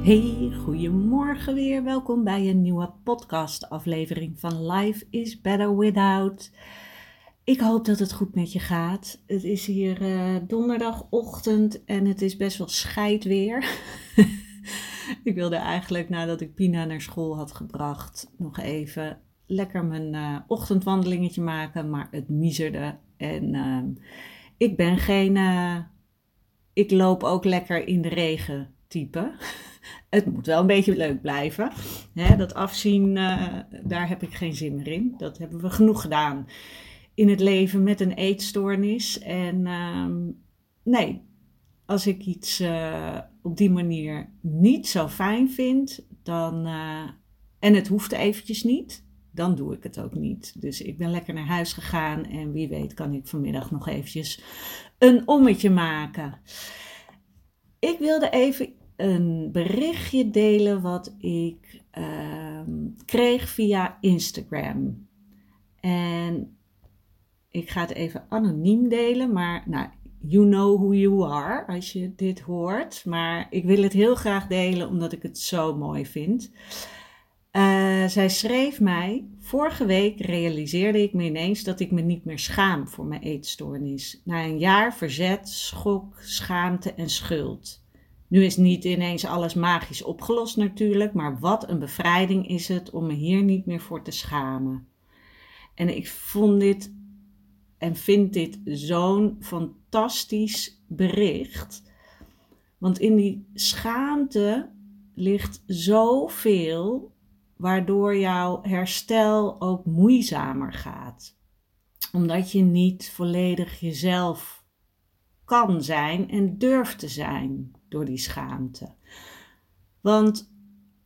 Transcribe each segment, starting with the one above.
Hey, goedemorgen weer. Welkom bij een nieuwe podcast-aflevering van Life is Better Without. Ik hoop dat het goed met je gaat. Het is hier uh, donderdagochtend en het is best wel scheid weer. ik wilde eigenlijk nadat ik Pina naar school had gebracht nog even lekker mijn uh, ochtendwandelingetje maken, maar het miezerde. En uh, ik ben geen. Ik loop ook lekker in de regen type. het moet wel een beetje leuk blijven. Hè, dat afzien, daar heb ik geen zin meer in. Dat hebben we genoeg gedaan in het leven met een eetstoornis. En ehm, nee, als ik iets op die manier niet zo fijn vind, dan. en het hoeft eventjes niet dan doe ik het ook niet. Dus ik ben lekker naar huis gegaan en wie weet kan ik vanmiddag nog eventjes een ommetje maken. Ik wilde even een berichtje delen wat ik ehm, kreeg via Instagram. En ik ga het even anoniem delen, maar nou, you know who you are als je dit hoort. Maar ik wil het heel graag delen omdat ik het zo mooi vind. Uh, zij schreef mij: Vorige week realiseerde ik me ineens dat ik me niet meer schaam voor mijn eetstoornis. Na een jaar verzet, schok, schaamte en schuld. Nu is niet ineens alles magisch opgelost natuurlijk, maar wat een bevrijding is het om me hier niet meer voor te schamen. En ik vond dit en vind dit zo'n fantastisch bericht. Want in die schaamte ligt zoveel waardoor jouw herstel ook moeizamer gaat. Omdat je niet volledig jezelf kan zijn en durft te zijn door die schaamte. Want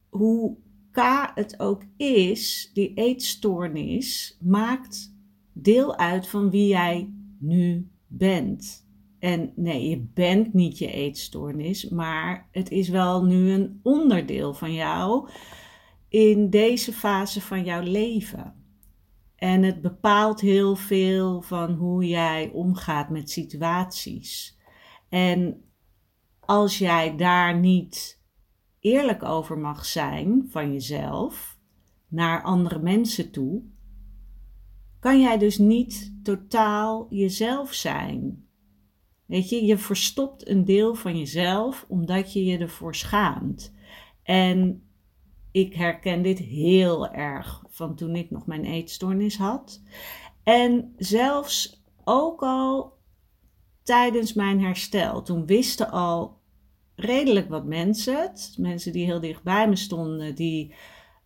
hoe K het ook is, die eetstoornis maakt deel uit van wie jij nu bent. En nee, je bent niet je eetstoornis, maar het is wel nu een onderdeel van jou in deze fase van jouw leven. En het bepaalt heel veel van hoe jij omgaat met situaties. En als jij daar niet eerlijk over mag zijn van jezelf naar andere mensen toe, kan jij dus niet totaal jezelf zijn. Weet je, je verstopt een deel van jezelf omdat je je ervoor schaamt. En ik herken dit heel erg van toen ik nog mijn eetstoornis had. En zelfs ook al tijdens mijn herstel. Toen wisten al redelijk wat mensen het. Mensen die heel dicht bij me stonden, die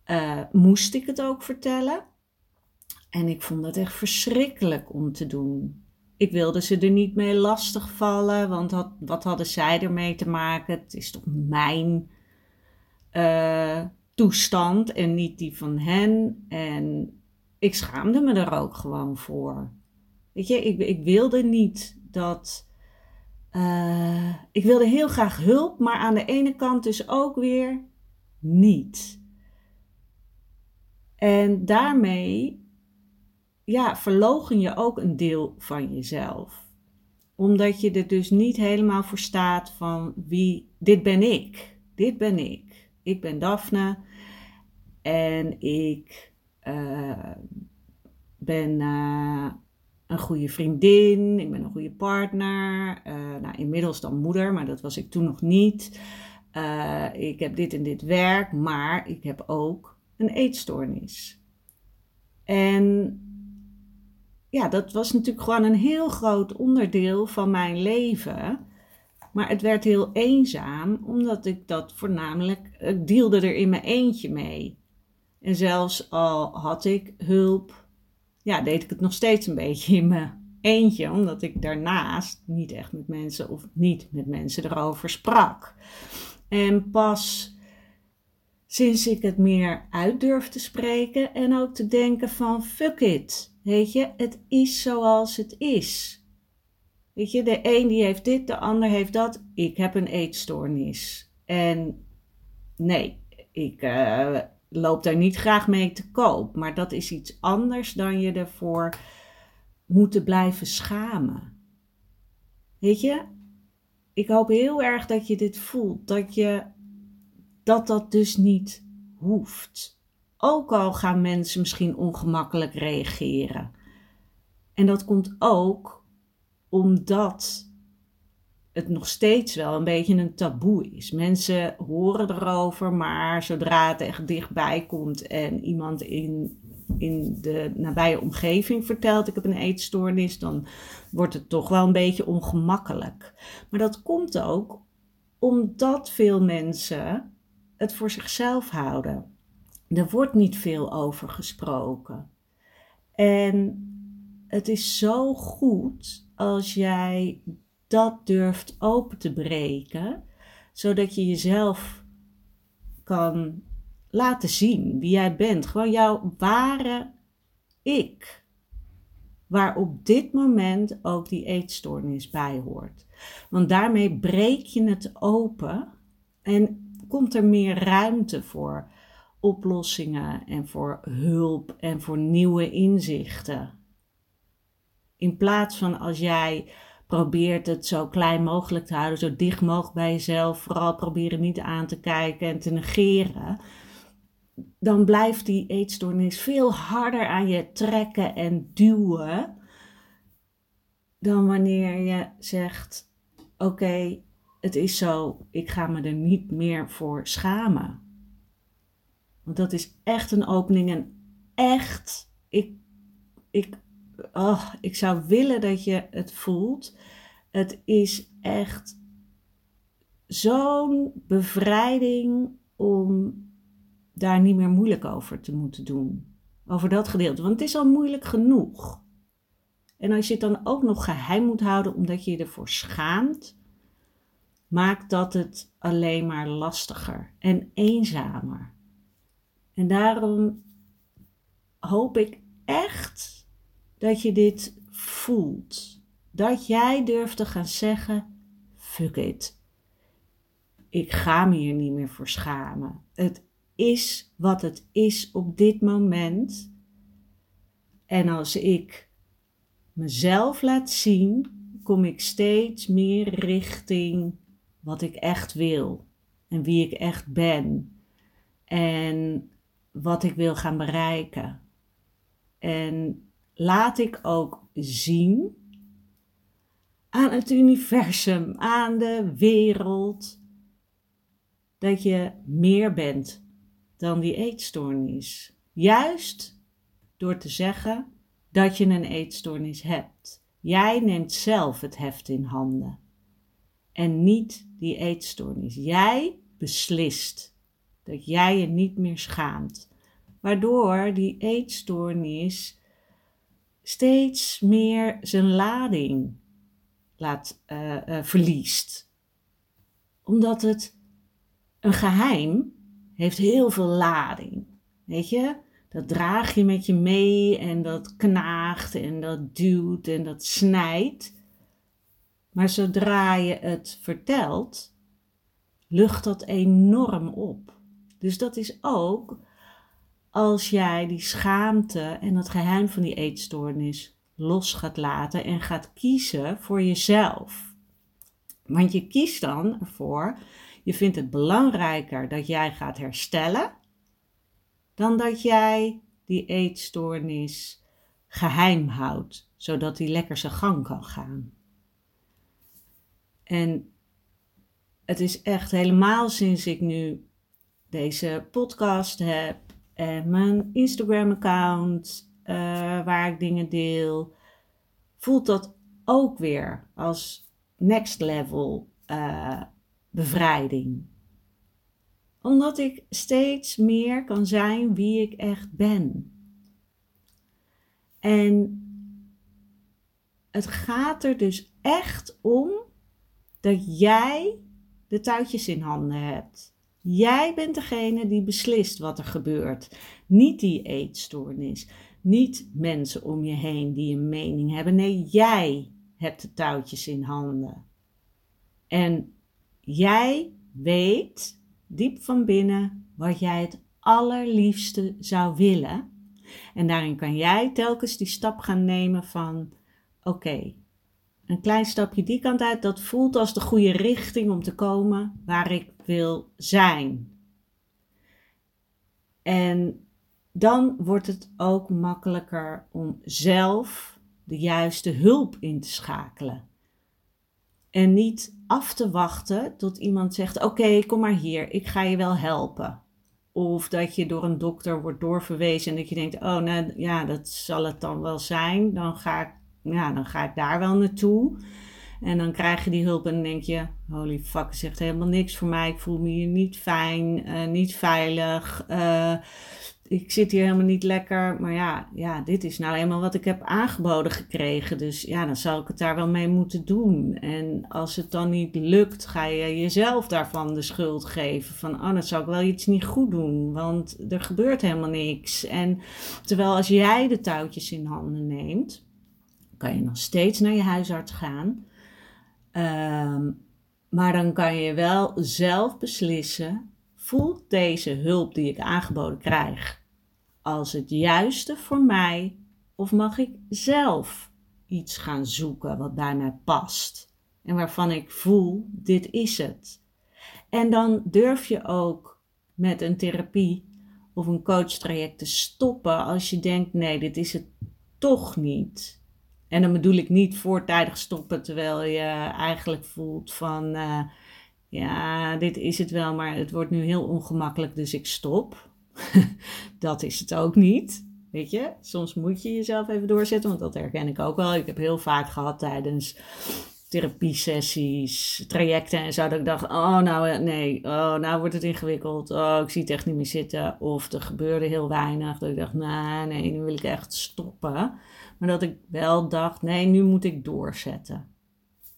uh, moest ik het ook vertellen. En ik vond het echt verschrikkelijk om te doen. Ik wilde ze er niet mee lastigvallen, want wat hadden zij ermee te maken? Het is toch mijn uh, toestand en niet die van hen. En ik schaamde me er ook gewoon voor. Weet je, ik, ik wilde niet dat. Uh, ik wilde heel graag hulp, maar aan de ene kant dus ook weer niet. En daarmee, ja, verlogen je ook een deel van jezelf. Omdat je er dus niet helemaal voor staat van wie, dit ben ik, dit ben ik. Ik ben Daphne en ik uh, ben uh, een goede vriendin, ik ben een goede partner. Uh, nou, inmiddels dan moeder, maar dat was ik toen nog niet. ik heb dit en dit werk, maar ik heb ook een eetstoornis. En ja, dat was natuurlijk gewoon een heel groot onderdeel van mijn leven. Maar het werd heel eenzaam, omdat ik dat voornamelijk, deelde er in mijn eentje mee. En zelfs al had ik hulp, ja, deed ik het nog steeds een beetje in mijn eentje, omdat ik daarnaast niet echt met mensen of niet met mensen erover sprak. En pas sinds ik het meer uit durf te spreken en ook te denken van fuck it, weet je, het is zoals het is. Weet je, de een die heeft dit, de ander heeft dat. Ik heb een eetstoornis. En nee, ik uh, loop daar niet graag mee te koop. Maar dat is iets anders dan je ervoor moeten blijven schamen. Weet je, ik hoop heel erg dat je dit voelt. Dat je dat dat dus niet hoeft. Ook al gaan mensen misschien ongemakkelijk reageren. En dat komt ook omdat het nog steeds wel een beetje een taboe is. Mensen horen erover, maar zodra het echt dichtbij komt en iemand in, in de nabije omgeving vertelt: Ik heb een eetstoornis, dan wordt het toch wel een beetje ongemakkelijk. Maar dat komt ook omdat veel mensen het voor zichzelf houden. Er wordt niet veel over gesproken. En het is zo goed als jij dat durft open te breken, zodat je jezelf kan laten zien wie jij bent. Gewoon jouw ware ik. Waar op dit moment ook die eetstoornis bij hoort. Want daarmee breek je het open en komt er meer ruimte voor oplossingen en voor hulp en voor nieuwe inzichten. In plaats van als jij probeert het zo klein mogelijk te houden, zo dicht mogelijk bij jezelf, vooral proberen niet aan te kijken en te negeren, dan blijft die eetstoornis veel harder aan je trekken en duwen dan wanneer je zegt: Oké, het is zo, ik ga me er niet meer voor schamen. Want dat is echt een opening en echt, ik, ik oh, ik zou willen dat je het voelt. Het is echt zo'n bevrijding om daar niet meer moeilijk over te moeten doen. Over dat gedeelte. Want het is al moeilijk genoeg. En als je het dan ook nog geheim moet houden omdat je je ervoor schaamt, maakt dat het alleen maar lastiger en eenzamer. En daarom hoop ik echt dat je dit voelt. Dat jij durft te gaan zeggen: fuck it. Ik ga me hier niet meer voor schamen. Het is wat het is op dit moment. En als ik mezelf laat zien, kom ik steeds meer richting wat ik echt wil en wie ik echt ben en wat ik wil gaan bereiken. En laat ik ook zien aan het universum, aan de wereld, dat je meer bent dan die eetstoornis. Juist door te zeggen dat je een eetstoornis hebt. Jij neemt zelf het heft in handen en niet die eetstoornis. Jij beslist dat jij je niet meer schaamt, waardoor die eetstoornis steeds meer zijn lading laat, uh, verliest. Omdat het een geheim heeft heel veel lading. Weet je? Dat draag je met je mee en dat knaagt en dat duwt en dat snijdt. Maar zodra je het vertelt, lucht dat enorm op. Dus dat is ook als jij die schaamte en het geheim van die eetstoornis los gaat laten en gaat kiezen voor jezelf. Want je kiest dan ervoor, je vindt het belangrijker dat jij gaat herstellen, dan dat jij die eetstoornis geheim houdt, zodat die lekker zijn gang kan gaan. En het is echt helemaal sinds ik nu deze podcast heb en mijn Instagram-account, uh, waar ik dingen deel. voelt dat ook weer als next level uh, bevrijding. Omdat ik steeds meer kan zijn wie ik echt ben. En het gaat er dus echt om dat jij de touwtjes in handen hebt. Jij bent degene die beslist wat er gebeurt. Niet die eetstoornis. Niet mensen om je heen die een mening hebben. Nee, jij hebt de touwtjes in handen. En jij weet diep van binnen wat jij het allerliefste zou willen. En daarin kan jij telkens die stap gaan nemen van: oké, een klein stapje die kant uit, dat voelt als de goede richting om te komen waar ik wil zijn. En dan wordt het ook makkelijker om zelf de juiste hulp in te schakelen. En niet af te wachten tot iemand zegt: Oké, kom maar hier, ik ga je wel helpen. Of dat je door een dokter wordt doorverwezen en dat je denkt: Oh, nou ja, dat zal het dan wel zijn. Dan ga ik, ja, dan ga ik daar wel naartoe. En dan krijg je die hulp en dan denk je: Holy fuck, zegt helemaal niks voor mij. Ik voel me hier niet fijn, uh, niet veilig. Uh, ik zit hier helemaal niet lekker. Maar ja, ja, dit is nou eenmaal wat ik heb aangeboden gekregen. Dus ja, dan zal ik het daar wel mee moeten doen. En als het dan niet lukt, ga je jezelf daarvan de schuld geven. Van, oh, dan zou ik wel iets niet goed doen. Want er gebeurt helemaal niks. En terwijl als jij de touwtjes in handen neemt, kan je nog steeds naar je huisarts gaan. Um, maar dan kan je wel zelf beslissen voelt deze hulp die ik aangeboden krijg als het juiste voor mij of mag ik zelf iets gaan zoeken wat bij mij past en waarvan ik voel dit is het. En dan durf je ook met een therapie of een coachtraject te stoppen als je denkt nee, dit is het toch niet. En dan bedoel ik niet voortijdig stoppen terwijl je eigenlijk voelt van uh, ja, dit is het wel, maar het wordt nu heel ongemakkelijk, dus ik stop. dat is het ook niet. Weet je, soms moet je jezelf even doorzetten, want dat herken ik ook wel. Ik heb heel vaak gehad tijdens therapiesessies, trajecten en zo, dat ik dacht, oh nou eh, nee, oh nou wordt het ingewikkeld, oh ik zie het echt niet meer zitten, of er gebeurde heel weinig, dat ik dacht, nee, nee, nu wil ik echt stoppen. Maar dat ik wel dacht, nee, nu moet ik doorzetten.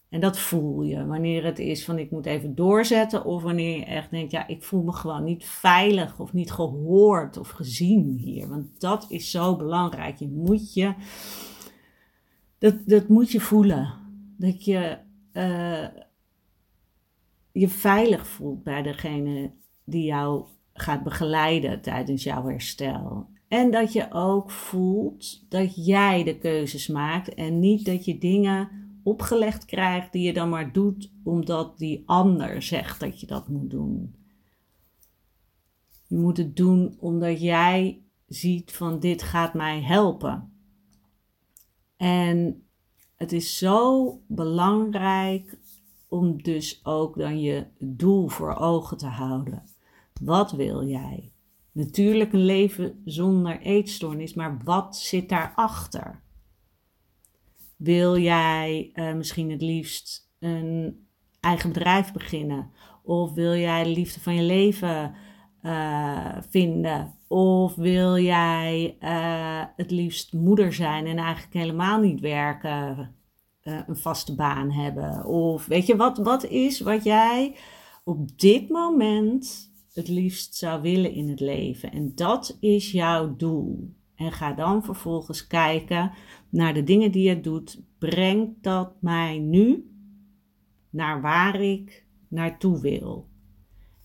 En dat voel je wanneer het is van ik moet even doorzetten of wanneer je echt denkt, ja, ik voel me gewoon niet veilig of niet gehoord of gezien hier. Want dat is zo belangrijk. Je moet je, dat, dat moet je voelen. Dat je uh, je veilig voelt bij degene die jou gaat begeleiden tijdens jouw herstel. En dat je ook voelt dat jij de keuzes maakt en niet dat je dingen opgelegd krijgt die je dan maar doet omdat die ander zegt dat je dat moet doen. Je moet het doen omdat jij ziet van dit gaat mij helpen. En het is zo belangrijk om dus ook dan je doel voor ogen te houden. Wat wil jij? Natuurlijk een leven zonder eetstoornis, maar wat zit daarachter? Wil jij uh, misschien het liefst een eigen bedrijf beginnen? Of wil jij de liefde van je leven uh, vinden? Of wil jij uh, het liefst moeder zijn en eigenlijk helemaal niet werken, een vaste baan hebben? Of weet je, wat, wat is wat jij op dit moment het liefst zou willen in het leven? En dat is jouw doel. En ga dan vervolgens kijken naar de dingen die je doet. Brengt dat mij nu naar waar ik naartoe wil?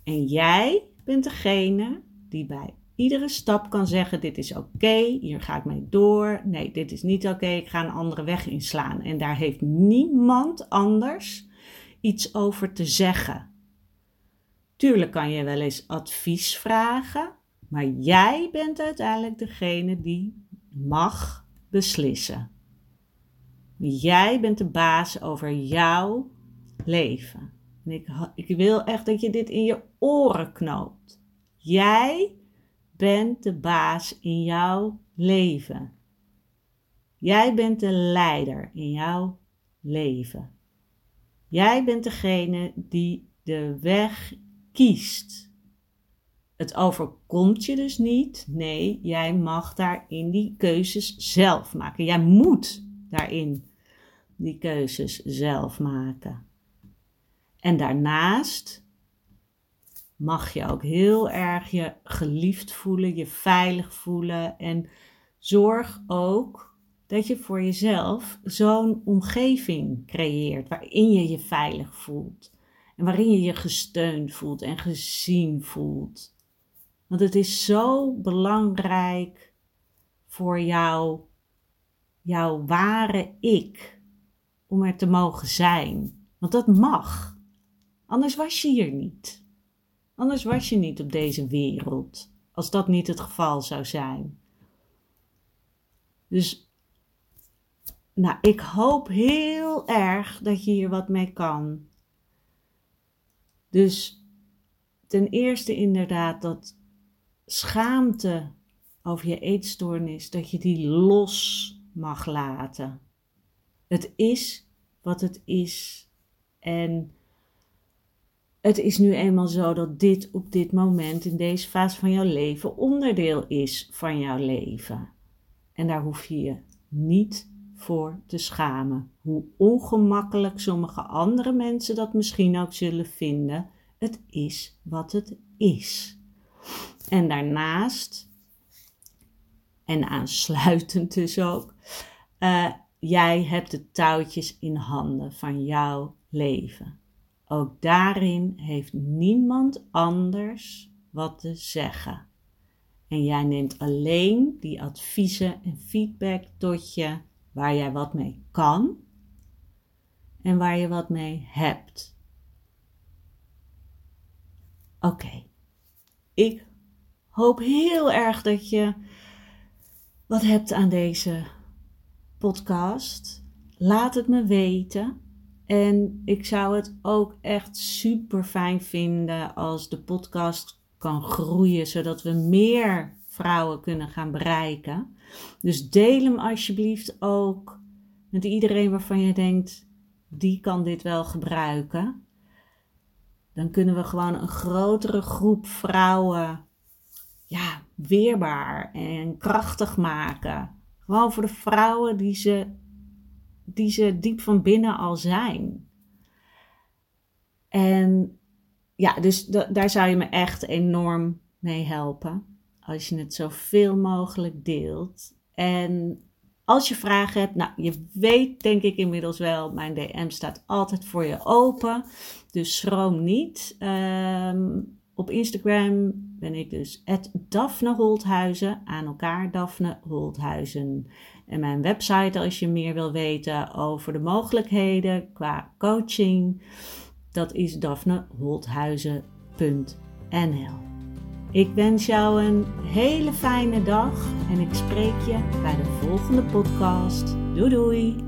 En jij bent degene die bij iedere stap kan zeggen: Dit is oké, hier ga ik mee door. Nee, dit is niet oké, ik ga een andere weg inslaan. En daar heeft niemand anders iets over te zeggen. Tuurlijk kan je wel eens advies vragen, maar jij bent uiteindelijk degene die mag beslissen. Jij bent de baas over jouw leven. En ik, ik wil echt dat je dit in je oren knoopt. Jij bent de baas in jouw leven. Jij bent de leider in jouw leven. Jij bent degene die de weg kiest. Het overkomt je dus niet. Nee, jij mag daarin die keuzes zelf maken. Jij moet daarin die keuzes zelf maken. En daarnaast mag je ook heel erg je geliefd voelen, je veilig voelen. En zorg ook dat je voor jezelf zo'n omgeving creëert waarin je je veilig voelt. En waarin je je gesteund voelt en gezien voelt. Want het is zo belangrijk voor jou, jouw ware ik, om er te mogen zijn. Want dat mag. Anders was je hier niet. Anders was je niet op deze wereld, als dat niet het geval zou zijn. Dus, nou, ik hoop heel erg dat je hier wat mee kan. Dus, ten eerste inderdaad dat schaamte over je eetstoornis, dat je die los mag laten. Het is wat het is. En het is nu eenmaal zo dat dit op dit moment, in deze fase van jouw leven, onderdeel is van jouw leven. En daar hoef je je niet voor te schamen. Hoe ongemakkelijk sommige andere mensen dat misschien ook zullen vinden, het is wat het is. En daarnaast, en aansluitend dus ook, uh, jij hebt de touwtjes in handen van jouw leven. Ook daarin heeft niemand anders wat te zeggen. En jij neemt alleen die adviezen en feedback tot je waar jij wat mee kan en waar je wat mee hebt. Oké, ik hoop heel erg dat je wat hebt aan deze podcast. Laat het me weten. En ik zou het ook echt super fijn vinden als de podcast kan groeien, zodat we meer vrouwen kunnen gaan bereiken. Dus deel hem alsjeblieft ook met iedereen waarvan je denkt, die kan dit wel gebruiken. Dan kunnen we gewoon een grotere groep vrouwen ja, weerbaar en krachtig maken. Gewoon voor de vrouwen die ze die ze diep van binnen al zijn. En ja, dus daar zou je me echt enorm mee helpen. Als je het zoveel mogelijk deelt. En als je vragen hebt, nou, je weet denk ik inmiddels wel, mijn DM staat altijd voor je open. Dus schroom niet. Um, op Instagram ben ik dus Daphne Holthuizen, aan elkaar Daphne Holthuizen. En mijn website als je meer wil weten over de mogelijkheden qua coaching, dat is daphneholthuizen.nl. Ik wens jou een hele fijne dag en ik spreek je bij de volgende podcast. Doei doei!